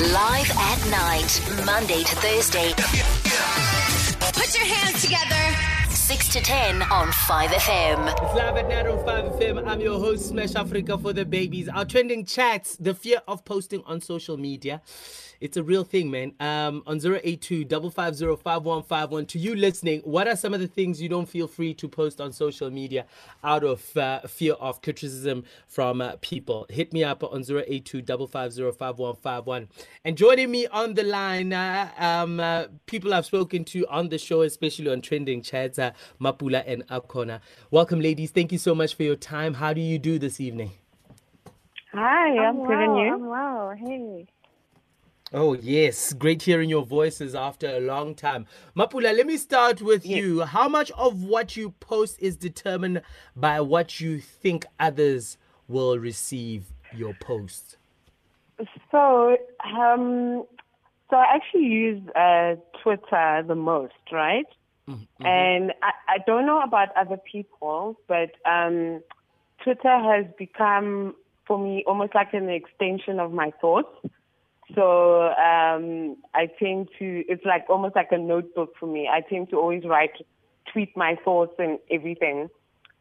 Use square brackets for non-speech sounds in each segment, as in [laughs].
Live at night, Monday to Thursday, Put your hands together. 6 to 10 on 5FM. It's live at night on 5FM. I'm your host, Smash Africa for the babies. Our trending chats, the fear of posting on social media. It's a real thing, man. Um, on 082 550 To you listening, what are some of the things you don't feel free to post on social media out of uh, fear of criticism from uh, people? Hit me up on 082 550 And joining me on the line, uh, um, uh, people I've spoken to on the show, especially on trending chats, uh, Mapula and Akona. Welcome, ladies. Thank you so much for your time. How do you do this evening? Hi, I'm, I'm good and well, you? I'm well. Hey. Oh, yes. Great hearing your voices after a long time. Mapula, let me start with you. How much of what you post is determined by what you think others will receive your post? So, um, so I actually use uh, Twitter the most, right? And I, I don't know about other people, but um, Twitter has become for me almost like an extension of my thoughts. So um, I tend to, it's like almost like a notebook for me. I tend to always write, tweet my thoughts and everything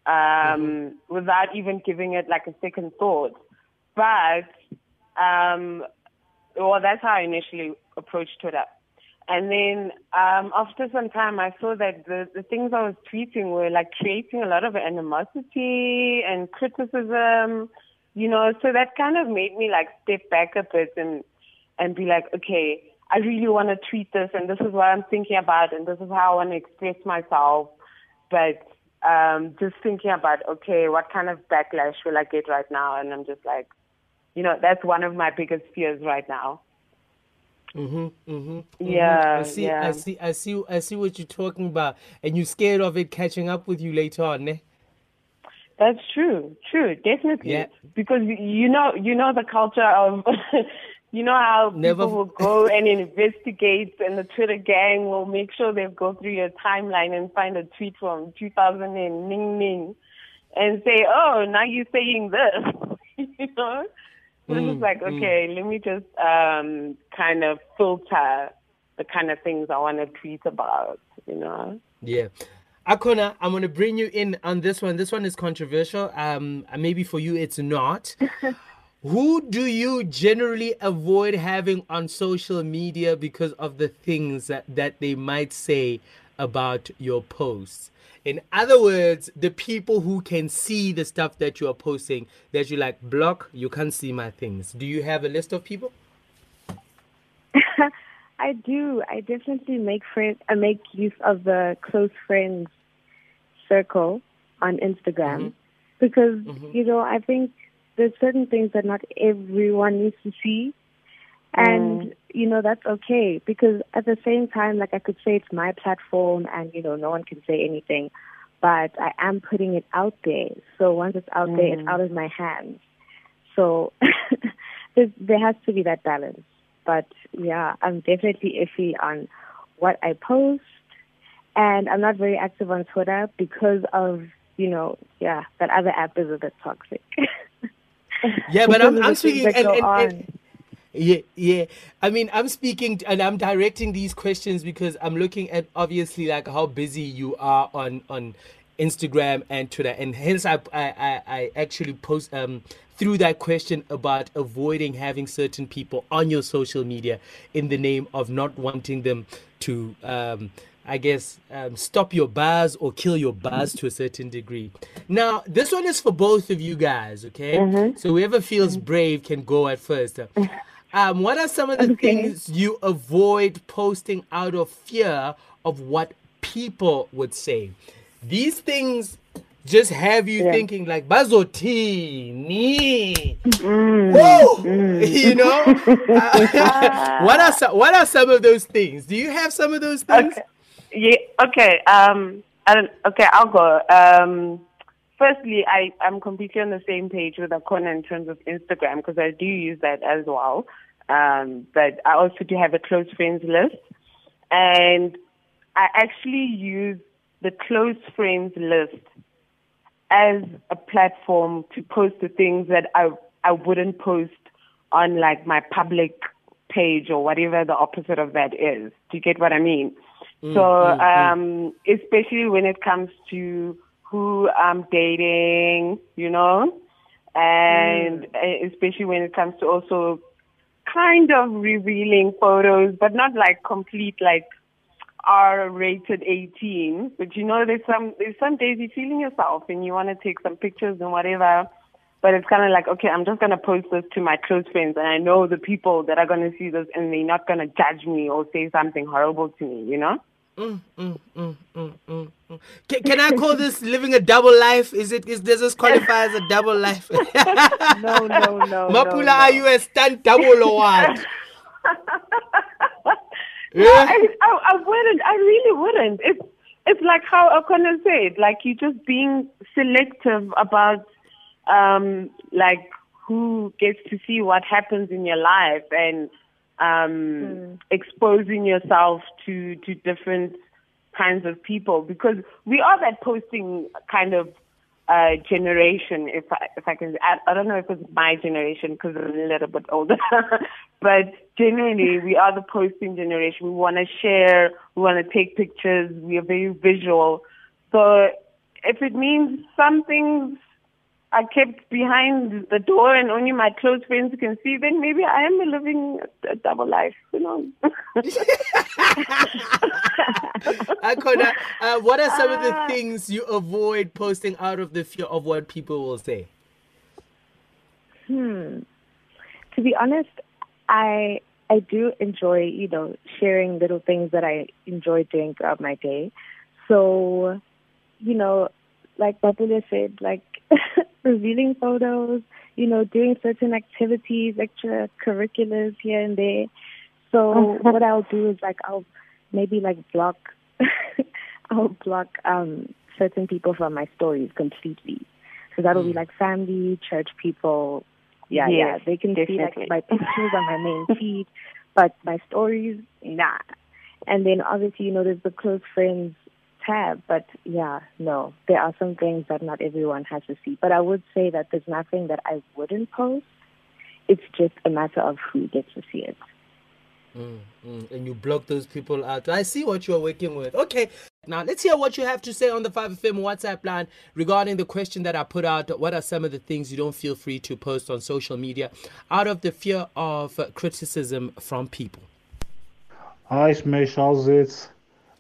um, without even giving it like a second thought. But, um, well, that's how I initially approached Twitter. And then um, after some time, I saw that the, the things I was tweeting were like creating a lot of animosity and criticism, you know. So that kind of made me like step back a bit and and be like, okay, I really want to tweet this, and this is what I'm thinking about, and this is how I want to express myself. But um, just thinking about, okay, what kind of backlash will I get right now? And I'm just like, you know, that's one of my biggest fears right now. Mm-hmm, mm-hmm, Yeah, I see, yeah. I see, I see, I see what you're talking about, and you're scared of it catching up with you later on, ne? That's true, true, definitely. Yeah. Because you know, you know the culture of, [laughs] you know how Never- people will go [laughs] and investigate, and the Twitter gang will make sure they go through your timeline and find a tweet from 2000 and ning ning, and say, oh, now you're saying this, [laughs] you know. So it's just like, okay, let me just um, kind of filter the kind of things I want to tweet about, you know. Yeah. Akona, I'm gonna bring you in on this one. This one is controversial. Um, maybe for you it's not. [laughs] Who do you generally avoid having on social media because of the things that, that they might say about your posts? In other words, the people who can see the stuff that you are posting that you like block, you can't see my things. Do you have a list of people? [laughs] I do. I definitely make friends. I make use of the close friends circle on Instagram mm-hmm. because mm-hmm. you know I think there's certain things that not everyone needs to see, and mm. you know that's okay because at the same time, like I could say it's my platform, and you know no one can say anything, but I am putting it out there. So once it's out there, it's mm. out of my hands. So [laughs] there has to be that balance. But yeah, I'm definitely iffy on what I post, and I'm not very active on Twitter because of you know, yeah, that other app is a bit toxic. [laughs] [laughs] Yeah, but I'm, I'm speaking and, and- and- Yeah, yeah. I mean, I'm speaking and I'm directing these questions because I'm looking at obviously like how busy you are on on Instagram and Twitter, and hence I I, I, I actually post um through that question about avoiding having certain people on your social media in the name of not wanting them to um I guess um, stop your buzz or kill your buzz to a certain degree. Now, this one is for both of you guys, okay? So whoever feels brave can go at first. [laughs] Um, what are some of the things you avoid posting out of fear of what people would say? These things just have you thinking like bazotini. Woo! [laughs] you know? Uh, [laughs] what are some, what are some of those things? Do you have some of those things? Okay. Yeah. Okay. Um. Don't, okay. I'll go. Um. Firstly, I I'm completely on the same page with Akona in terms of Instagram because I do use that as well. Um. But I also do have a close friends list, and I actually use the close friends list as a platform to post the things that I I wouldn't post on like my public page or whatever the opposite of that is. Do you get what I mean? So, um, especially when it comes to who I'm dating, you know, and uh, especially when it comes to also kind of revealing photos, but not like complete like R rated 18. But you know, there's some there's some days you're feeling yourself and you want to take some pictures and whatever. But it's kind of like, okay, I'm just going to post this to my close friends and I know the people that are going to see this and they're not going to judge me or say something horrible to me, you know? Mm, mm, mm, mm, mm, mm. Can, can I call this living a double life? Is it is does this qualify as a double life? [laughs] No, no, no. Mapula, no, are you a stunt double or what? [laughs] No. I, I, I wouldn't. I really wouldn't. It's it's like how Akona said. Like you just being selective about um like who gets to see what happens in your life and um exposing yourself to to different kinds of people because we are that posting kind of uh, generation, if I, if I can, I, I don't know if it's my generation because I'm a little bit older, [laughs] but generally we are the posting generation. We want to share, we want to take pictures, we are very visual. So if it means some things are kept behind the door and only my close friends can see, then maybe I am living a, double life. Who knows? [laughs] Akona, uh, what are some of the Ah. things you avoid posting out of the fear of what people will say? Hmm. To be honest, I I do enjoy, you know, sharing little things that I enjoy doing throughout my day. So, you know, like Mapula said, like [laughs] revealing photos, you know, doing certain activities, extracurriculars here and there. So what I'll do is like I'll maybe like block [laughs] I'll block um certain people from my stories completely. So that'll be like family, church people. Yeah, yeah. They can see like my pictures on my main [laughs] feed, but my stories, nah. And then obviously, you know, there's the close friends tab, but yeah, no. There are some things that not everyone has to see. But I would say that there's nothing that I wouldn't post. It's just a matter of who gets to see it. Mm, and you block those people out. I see what you're working with. Okay, now let's hear what you have to say on the 5FM WhatsApp line regarding the question that I put out. What are some of the things you don't feel free to post on social media out of the fear of uh, criticism from people? Hi, Smash, how's it?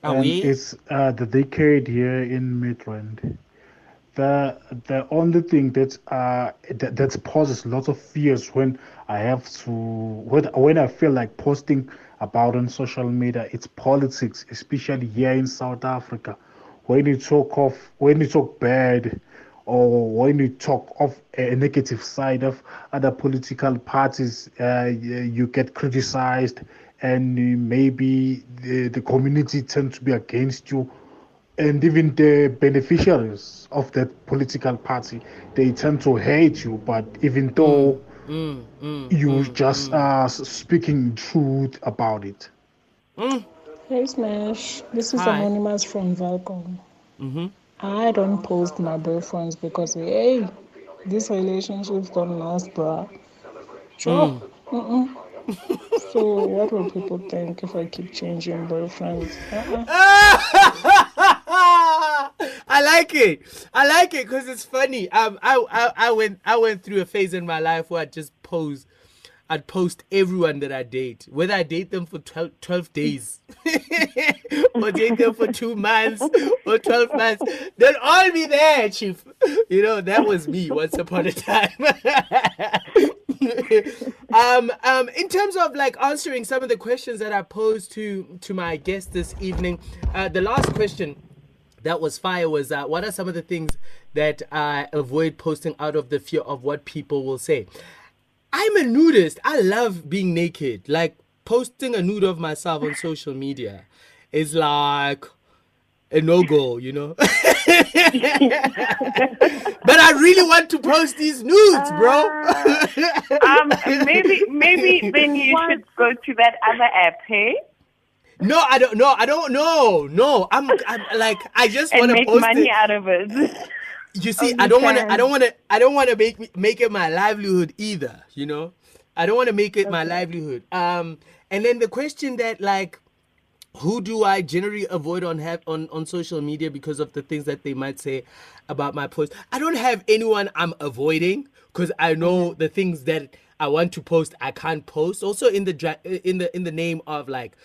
Are And we? It's uh, the decade here in Midrand. The the only thing that uh that, that poses lots of fears when I have to when when I feel like posting about on social media, it's politics, especially here in South Africa. When you talk of when you talk bad or when you talk of a negative side of other political parties, uh, you get criticized, and maybe the, the community tend to be against you, and even the beneficiaries of that political party, they tend to hate you. But even though Mm, mm, you mm, just mm. are speaking truth about it. Hey Smash, this is Hi. Anonymous from Valcom. Mm-hmm. I don't post my boyfriends because hey, these relationships don't last, bruh. Sure. Mm-mm. [laughs] so what will people think if I keep changing boyfriends? Uh-uh. [laughs] I like it. I like it because it's funny. Um, I, I I went I went through a phase in my life where I just post. I'd post everyone that I date, whether I date them for 12, 12 days [laughs] or date them for two months or 12 months. They'll all be there, Chief. You know, that was me once upon a time. [laughs] um, um, in terms of like answering some of the questions that I posed to to my guest this evening, uh, the last question that was fire was uh, what are some of the things that I avoid posting out of the fear of what people will say? I'm a nudist. I love being naked. Like posting a nude of myself on social media is like a no go, you know. [laughs] but I really want to post these nudes, bro. um, maybe maybe [laughs] then you should go to that other app, hey? no, I don't. No, I don't. No, no. I'm, I'm like, I just want to make post money it. out of it. [laughs] You see, Oh, I don't want to. I don't want to. I don't want to make make it my livelihood either. You know, I don't want to make it my livelihood. Um, and then the question that like, who do I generally avoid on have on on social media because of the things that they might say about my post? I don't have anyone I'm avoiding because I know mm-hmm. the things that I want to post I can't post. Also in the in the in the name of like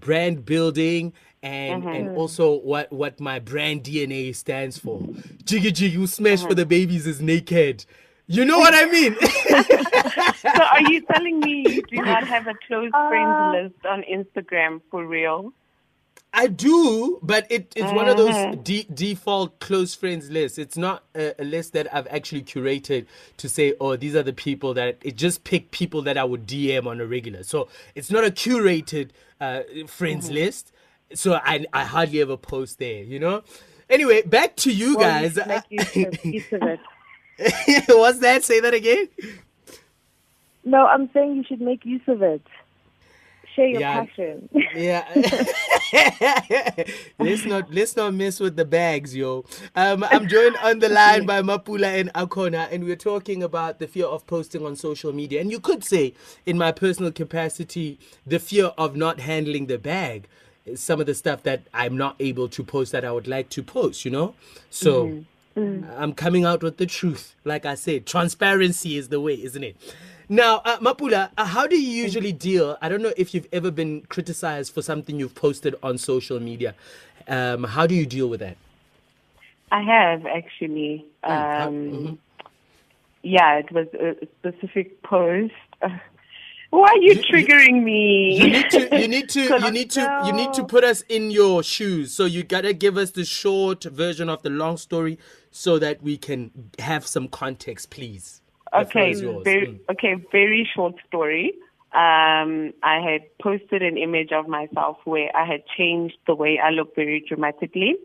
brand building and and mm-hmm. also what what my brand DNA stands for. Mm-hmm. Jiggy jiggy, you smash for the babies is naked. You know what I mean? [laughs] So are you telling me you do [laughs] not have a close friends list on Instagram for real? I do, but it, it's one of those Mm-hmm. de- default close friends lists. It's not a, a list that I've actually curated to say, oh, these are the people that it just pick people that I would DM on a regular. So it's not a curated uh, friends Mm-hmm. list. So I, I hardly ever post there, you know? Anyway, back to you Well, guys. you [laughs] should make use of, use of it. What's that? Say that again? No, I'm saying you should make use of it. Share your Yeah. passion. [laughs] Yeah. [laughs] let's not let's not mess with the bags, yo. Um, I'm joined on the line by Mapula and Akona, and we're talking about the fear of posting on social media. And you could say, in my personal capacity, the fear of not handling the bag. Some of the stuff that I'm not able to post that I would like to post, you know? So I'm coming out with the truth. Like I said, transparency is the way, isn't it? Now, uh, Mapula, uh, how do you usually deal? I don't know if you've ever been criticized for something you've posted on social media. Um, how do you deal with that? I have actually. how- Um, Yeah, it was a specific post. [laughs] Why are you triggering me? You need to, you need to, [laughs] you need to, you need to put us in your shoes. So you gotta give us the short version of the long story so that we can have some context, please. Okay, very Mm. okay, very short story. Um, I had posted an image of myself where I had changed the way I look very dramatically,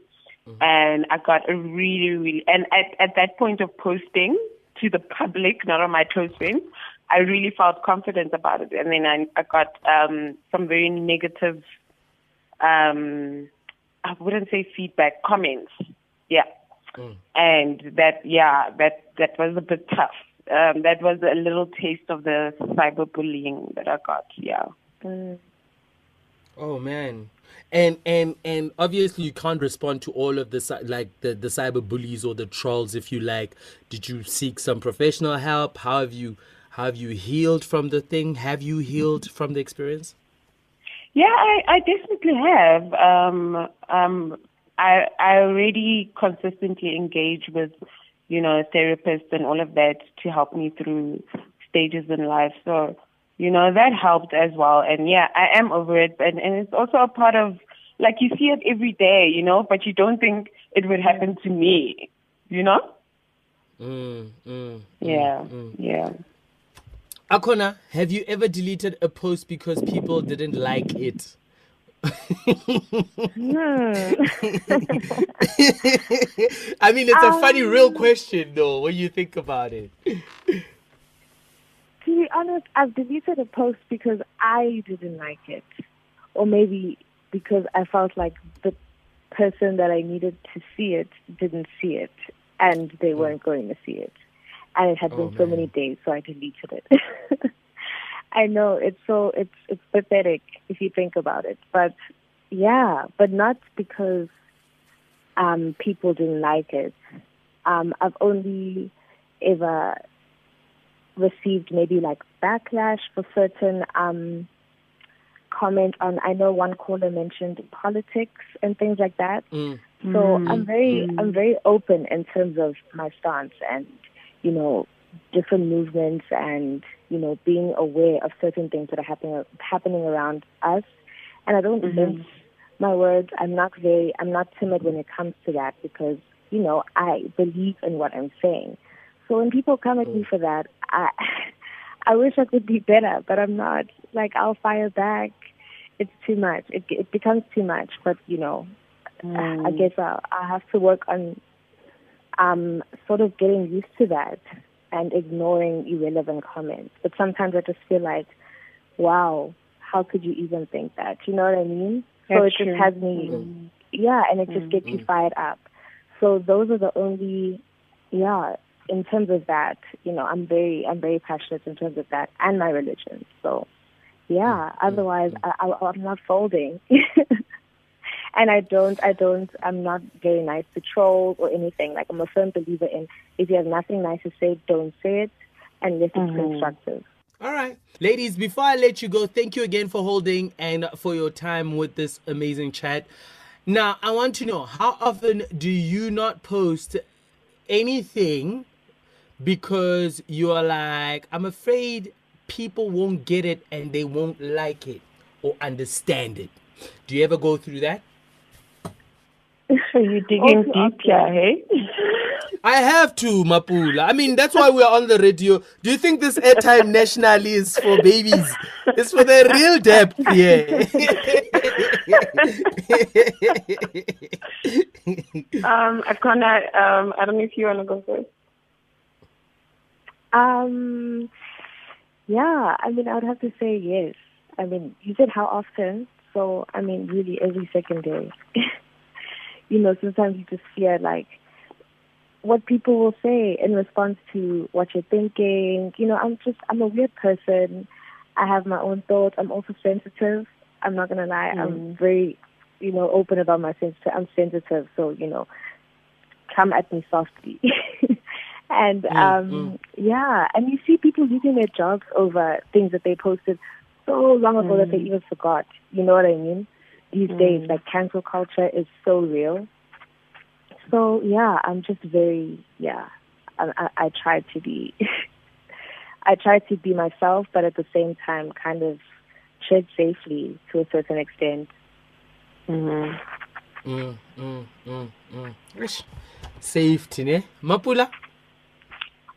Mm-hmm. and I got a really, really, and at at that point of posting to the public, not on my close friends, I really felt confident about it, and then I, I got um, some very negative, um, I wouldn't say feedback, comments, yeah. And that yeah that that was a bit tough. Um that was a little taste of the cyberbullying that i got. Yeah. Oh man. And and and obviously you can't respond to all of the like the the cyber bullies or the trolls if you like. Did you seek some professional help? How have you have you healed from the thing? Have you healed from the experience? yeah i i definitely have um um i i already consistently engage with you know therapists and all of that to help me through stages in life so you know that helped as well and yeah i am over it and and it's also a part of like you see it every day you know but you don't think it would happen to me you know Mm, mm. Yeah, yeah. Akona, have you ever deleted a post because people didn't like it? Hmm. [laughs] I mean, it's a funny, um, real question, though, when you think about it. To be honest, I've deleted a post because I didn't like it. Or maybe because I felt like the person that I needed to see it didn't see it and they hmm. weren't going to see it. And it had Oh, been so many days, so I deleted it. [laughs] I know it's so it's it's pathetic if you think about it. But yeah, but not because um people didn't like it. Um I've only ever received maybe like backlash for certain um comment on I know one caller mentioned politics and things like that. Mm. So I'm very I'm very open in terms of my stance and you know different movements and you know being aware of certain things that are happening happening around us and I don't mm-hmm. mince my words. I'm not very I'm not timid when it comes to that because you know I believe in what I'm saying. So when people come at me mm. for that, I [laughs] I wish I could be better, but I'm not. Like I'll fire back. It's too much. It it becomes too much. But you know, I mm. guess I'll, I'll have to work on um sort of getting used to that and ignoring irrelevant comments. But sometimes I just feel like, wow, how could you even think that? You know what I mean? so That's it just has me, mm-hmm. yeah, and it just gets you mm-hmm. fired up. So those are the only, yeah, in terms of that, you know, I'm very, I'm very passionate in terms of that and my religion. So, yeah. Mm-hmm. Otherwise, I, I, I'm not folding. [laughs] and I don't, I don't, I'm not very nice to trolls or anything. Like I'm a firm believer in if you have nothing nice to say, don't say it unless it's mm-hmm. constructive. All right. Ladies, before I let you go, thank you again for holding and for your time with this amazing chat. Now, I want to know how often do you not post anything because you are like, I'm afraid people won't get it and they won't like it or understand it? Do you ever go through that? Are [laughs] you digging Also, deep here, hey? [laughs] I have to, Mapula. I mean, that's why we're on the radio. Do you think this airtime nationally is for babies? It's for the real depth, yeah. [laughs] Um, Akona, um, I don't know if you want to go first. Um, yeah, I mean, I would have to say yes. I mean, you said how often? So, I mean, really every second day. You know, sometimes you just fear like what people will say in response to what you're thinking. You know, I'm just, I'm a weird person. I have my own thoughts. I'm also sensitive. I'm not gonna lie. I'm mm. very, you know, open about my sensitive. I'm sensitive, so you know, come at me softly. [laughs] and mm, um, mm. yeah, and you see people losing their jobs over things that they posted so long ago that they even forgot. You know what I mean? These days, like cancel culture is so real. So yeah, I'm just very yeah. I, I, I try to be, [laughs] I try to be myself, but at the same time, kind of tread safely to a certain extent. Mm, mm, mm, mm. Ish. Safety, ne? Mapula?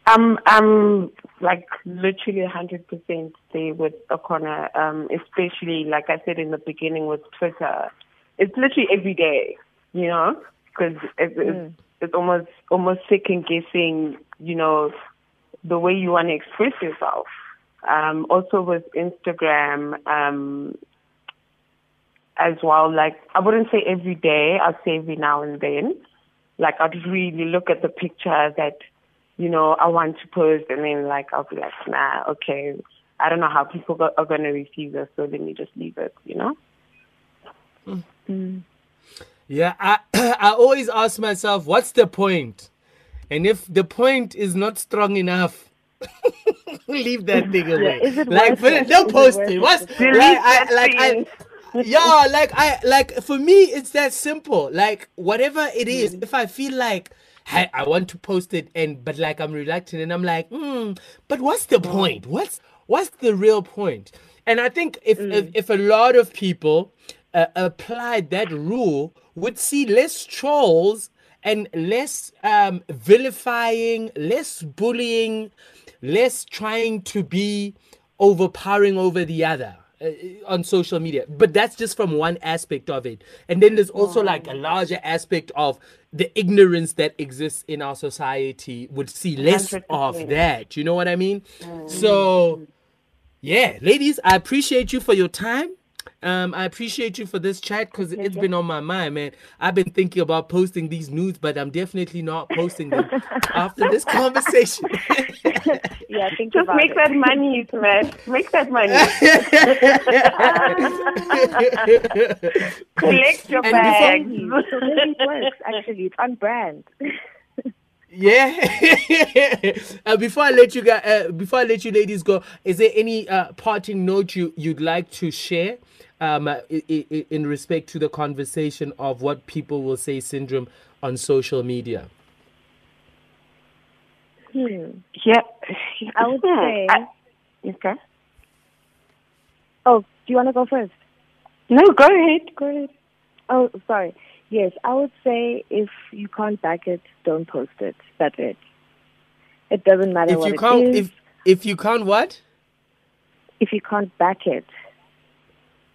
I'm I'm like literally hundred percent there with Akona, um, especially like I said in the beginning with Twitter. It's literally every day, you know, because it, it's, it's almost almost second guessing, you know, the way you want to express yourself. Um, also with Instagram, um, as well. Like I wouldn't say every day. I'd say every now and then. Like I'd really look at the picture that you know I want to post, and then like I'll be like, nah, okay. I don't know how people go- are going to receive this, so let me just leave it. You know. Yeah, I, [clears throat] I always ask myself, what's the point? And if the point is not strong enough, [laughs] leave that thing away. is it like, worth put it? it, don't post it. it? What's Delete like, I, like I, thing. yeah, like I, like for me, it's that simple. Like whatever it is, Mm. if I feel like I, I want to post it, and but like I'm reluctant, and I'm like, hmm, but what's the point? What's what's the real point? And I think if Mm. if, if a lot of people uh, applied that rule, would see less trolls and less um, vilifying, less bullying, less trying to be overpowering over the other uh, on social media. But that's just from one aspect of it. And then there's also like a larger aspect of the ignorance that exists in our society would see less of 100%. that. You know what I mean? So, mm. yeah, ladies, I appreciate you for your time. Um, I appreciate you for this chat because it's been on my mind, man. I've been thinking about posting these nudes, but I'm definitely not posting them [laughs] after this conversation. [laughs] Yeah, think Just about make it. that money, man. Make that money. [laughs] Collect your And bags. so maybe it works. Actually, it's on brand. Yeah. [laughs] uh, before I let you guys, uh, before I let you ladies go, is there any uh, parting note you you'd like to share, um, uh, i- i- in respect to the conversation of what people will say syndrome on social media? Hmm. Yeah. I would Hmm. say. I- okay. Oh, do you want to go first? No, go ahead. Go ahead. Oh, sorry. Yes, I would say if you can't back it, don't post it. That's it. It doesn't matter If what you it can't, is. if if you can't, what? if you can't back it,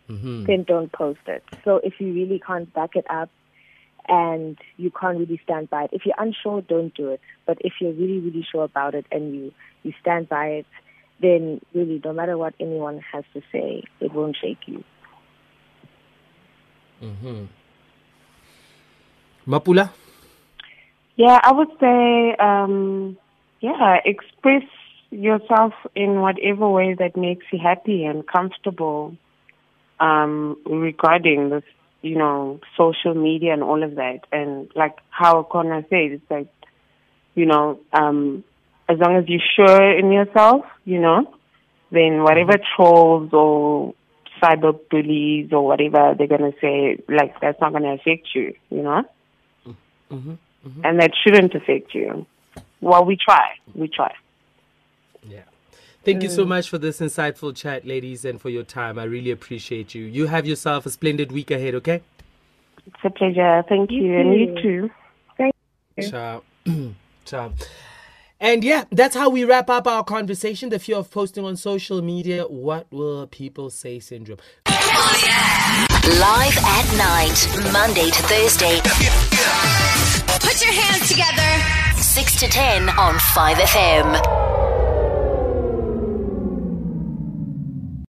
Mm-hmm. then don't post it. So if you really can't back it up and you can't really stand by it, if you're unsure, don't do it. But if you're really, really sure about it and you, you stand by it, then really, no matter what anyone has to say, it won't shake you. Mapula. Yeah, I would say um, yeah, express yourself in whatever way that makes you happy and comfortable um, regarding this, you know, social media and all of that. And like how Akona said, it's like, you know, um, as long as you're sure in yourself, you know, then whatever trolls or cyber bullies or whatever they're going to say, like, that's not going to affect you, you know? Mm-hmm, mm-hmm. And that shouldn't affect you. Well, we try. We try. Yeah. Thank you so much for this insightful chat, ladies, and for your time. I really appreciate you. You have yourself a splendid week ahead, okay? It's a pleasure. Thank you. You And you too. too. Ciao. [clears throat] Ciao. And yeah, that's how we wrap up our conversation. The fear of posting on social media. What will people say syndrome? Live at night, Monday to Thursday, Put your hands together. 6 to 10 on 5FM.